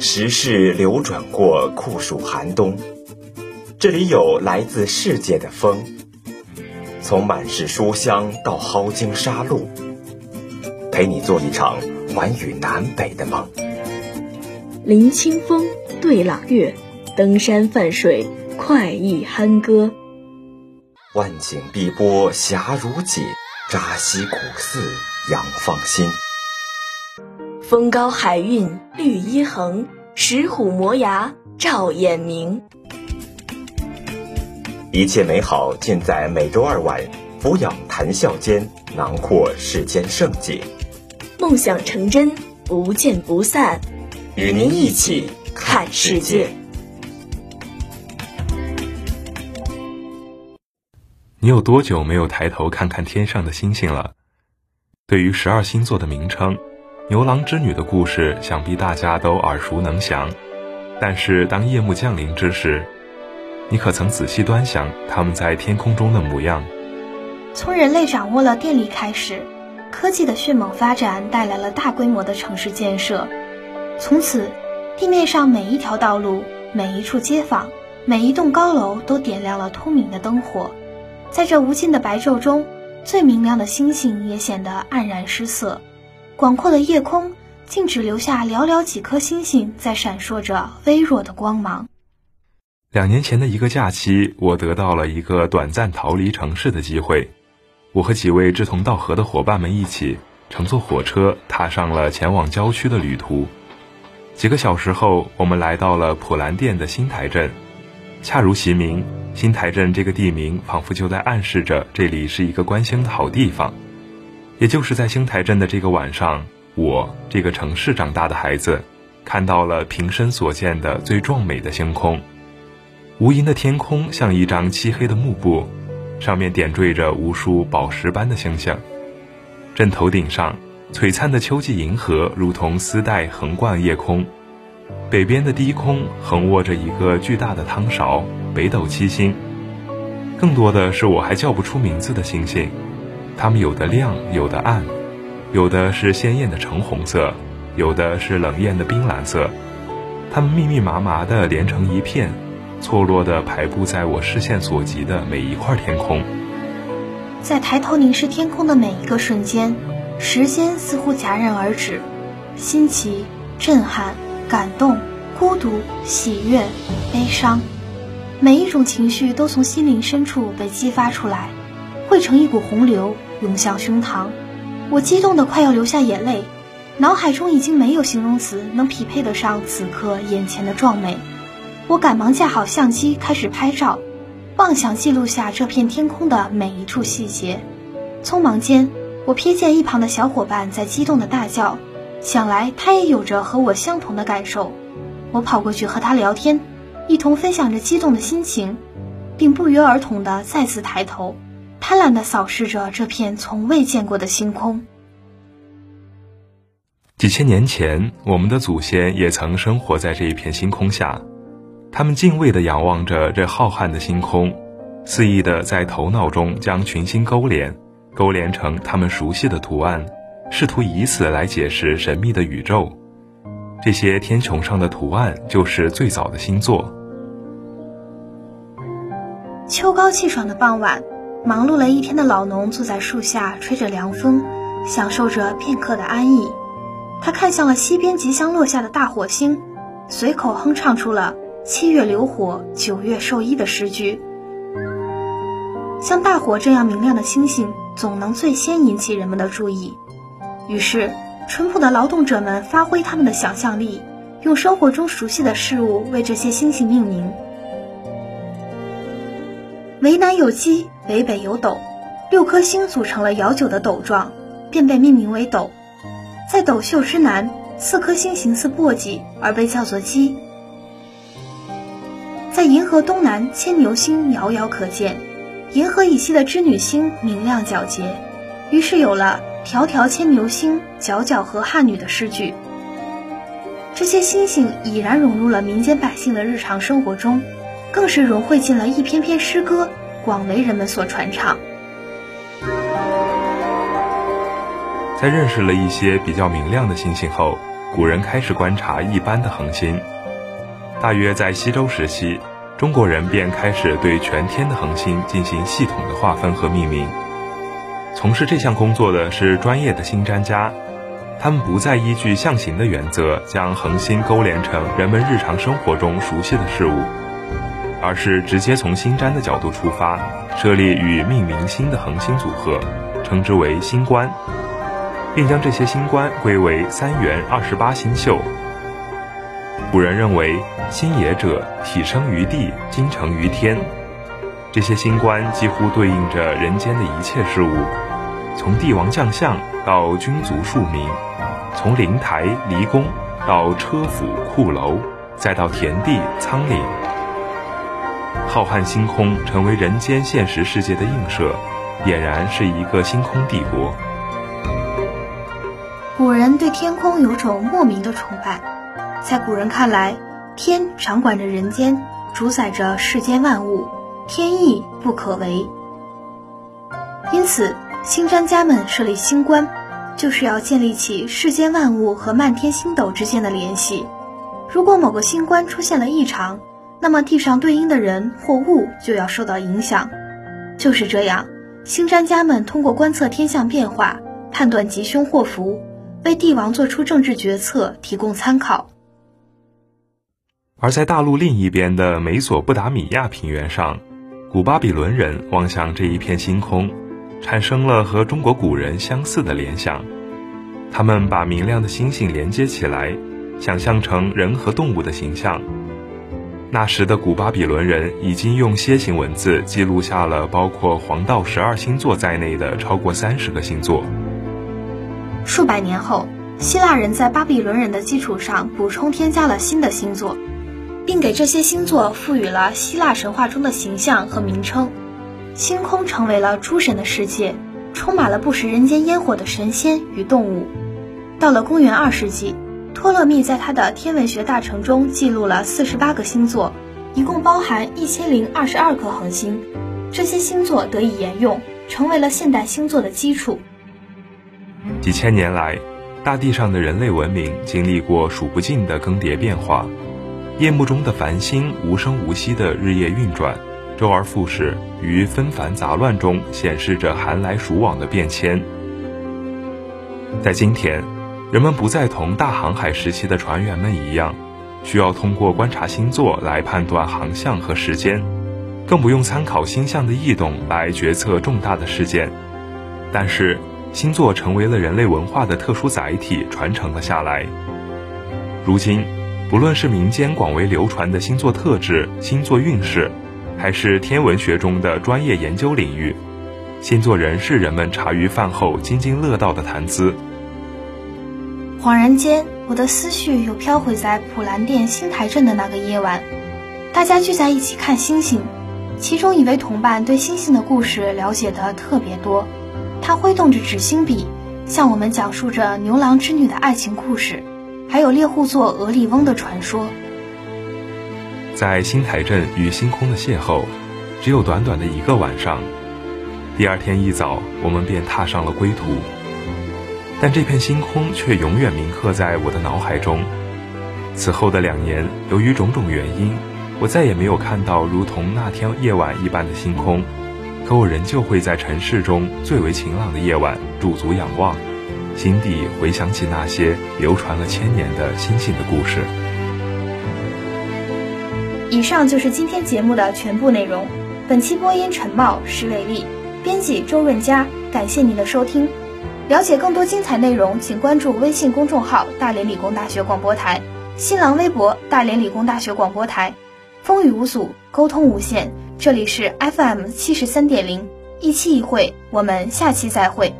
时势流转过酷暑寒冬，这里有来自世界的风，从满是书香到蒿荆沙路，陪你做一场寰宇南北的梦。林清风，对朗月，登山泛水，快意酣歌。万顷碧波霞如锦，扎西古寺养芳心。风高海韵绿衣横，石虎磨牙照眼明。一切美好尽在每周二晚俯仰谈笑间，囊括世间盛景。梦想成真，不见不散。与您一起看世界。你有多久没有抬头看看天上的星星了？对于十二星座的名称，牛郎织女的故事想必大家都耳熟能详。但是当夜幕降临之时，你可曾仔细端详他们在天空中的模样？从人类掌握了电力开始，科技的迅猛发展带来了大规模的城市建设。从此，地面上每一条道路、每一处街坊、每一栋高楼都点亮了通明的灯火。在这无尽的白昼中，最明亮的星星也显得黯然失色。广阔的夜空竟只留下寥寥几颗星星在闪烁着微弱的光芒。两年前的一个假期，我得到了一个短暂逃离城市的机会。我和几位志同道合的伙伴们一起乘坐火车，踏上了前往郊区的旅途。几个小时后，我们来到了普兰店的新台镇。恰如其名。新台镇这个地名仿佛就在暗示着这里是一个观星的好地方。也就是在星台镇的这个晚上，我这个城市长大的孩子，看到了平生所见的最壮美的星空。无垠的天空像一张漆黑的幕布，上面点缀着无数宝石般的星星。镇头顶上，璀璨的秋季银河如同丝带横贯夜空。北边的低空横卧着一个巨大的汤勺。北斗七星，更多的是我还叫不出名字的星星，它们有的亮，有的暗，有的是鲜艳的橙红色，有的是冷艳的冰蓝色，它们密密麻麻地连成一片，错落地排布在我视线所及的每一块天空。在抬头凝视天空的每一个瞬间，时间似乎戛然而止，新奇、震撼、感动、孤独、喜悦、悲伤。每一种情绪都从心灵深处被激发出来，汇成一股洪流涌向胸膛。我激动得快要流下眼泪，脑海中已经没有形容词能匹配得上此刻眼前的壮美。我赶忙架好相机开始拍照，妄想记录下这片天空的每一处细节。匆忙间，我瞥见一旁的小伙伴在激动地大叫，想来他也有着和我相同的感受。我跑过去和他聊天。一同分享着激动的心情，并不约而同地再次抬头，贪婪地扫视着这片从未见过的星空。几千年前，我们的祖先也曾生活在这一片星空下，他们敬畏地仰望着这浩瀚的星空，肆意地在头脑中将群星勾连，勾连成他们熟悉的图案，试图以此来解释神秘的宇宙。这些天穹上的图案，就是最早的星座。秋高气爽的傍晚，忙碌了一天的老农坐在树下吹着凉风，享受着片刻的安逸。他看向了西边即将落下的大火星，随口哼唱出了“七月流火，九月授衣”的诗句。像大火这样明亮的星星，总能最先引起人们的注意。于是，淳朴的劳动者们发挥他们的想象力，用生活中熟悉的事物为这些星星命名。为南有鸡，北北有斗，六颗星组成了摇酒的斗状，便被命名为斗。在斗宿之南，四颗星形似簸箕，而被叫做鸡。在银河东南，牵牛星遥遥可见，银河以西的织女星明亮皎洁，于是有了“迢迢牵牛星，皎皎河汉女”的诗句。这些星星已然融入了民间百姓的日常生活中。更是融汇进了一篇篇诗歌，广为人们所传唱。在认识了一些比较明亮的星星后，古人开始观察一般的恒星。大约在西周时期，中国人便开始对全天的恒星进行系统的划分和命名。从事这项工作的是专业的星占家，他们不再依据象形的原则将恒星勾连成人们日常生活中熟悉的事物，而是直接从星占的角度出发，设立与命名星的恒星组合，称之为星官，并将这些星官归为三元二十八星宿。古人认为，星也者，体生于地，精成于天。这些星官几乎对应着人间的一切事物，从帝王将相到君族庶民，从灵台离宫到车府库楼，再到田地仓廪。浩瀚星空成为人间现实世界的映射，俨然是一个星空帝国。古人对天空有种莫名的崇拜。在古人看来，天掌管着人间，主宰着世间万物，天意不可违。因此，星占家们设立星官，就是要建立起世间万物和漫天星斗之间的联系。如果某个星官出现了异常，那么地上对应的人或物就要受到影响。就是这样，星占家们通过观测天象变化，判断吉凶祸福，为帝王做出政治决策提供参考。而在大陆另一边的美索不达米亚平原上，古巴比伦人望向这一片星空，产生了和中国古人相似的联想。他们把明亮的星星连接起来，想象成人和动物的形象。那时的古巴比伦人已经用楔形文字记录下了包括黄道十二星座在内的超过三十个星座。数百年后，希腊人在巴比伦人的基础上补充添加了新的星座。并给这些星座赋予了希腊神话中的形象和名称，星空成为了诸神的世界，充满了不食人间烟火的神仙与动物。到了公元二世纪，托勒密在他的天文学大成中记录了四十八个星座，一共包含一千零二十二颗恒星。这些星座得以沿用，成为了现代星座的基础。几千年来，大地上的人类文明经历过数不尽的更迭变化。夜幕中的繁星无声无息地日夜运转，周而复始，于纷繁杂乱中显示着寒来暑往的变迁。在今天，人们不再同大航海时期的船员们一样，需要通过观察星座来判断航向和时间，更不用参考星象的异动来决策重大的事件。但是，星座成为了人类文化的特殊载体，传承了下来。如今。不论是民间广为流传的星座特质、星座运势，还是天文学中的专业研究领域，星座仍是人们茶余饭后津津乐道的谈资。恍然间，我的思绪又飘回在普兰店新台镇的那个夜晚，大家聚在一起看星星，其中一位同伴对星星的故事了解的特别多，他挥动着纸星笔，向我们讲述着牛郎织女的爱情故事。还有猎户座俄里翁的传说，在新台镇与星空的邂逅，只有短短的一个晚上。第二天一早，我们便踏上了归途。但这片星空却永远铭刻在我的脑海中。此后的两年，由于种种原因，我再也没有看到如同那天夜晚一般的星空。可我仍旧会在城市中最为晴朗的夜晚驻足仰望。心底回想起那些流传了千年的星星的故事。以上就是今天节目的全部内容。本期播音陈茂、石伟丽，编辑周润佳。感谢您的收听。了解更多精彩内容，请关注微信公众号“大连理工大学广播台”，新浪微博“大连理工大学广播台”。风雨无阻，沟通无限。这里是 FM 七十三点零，一期一会，我们下期再会。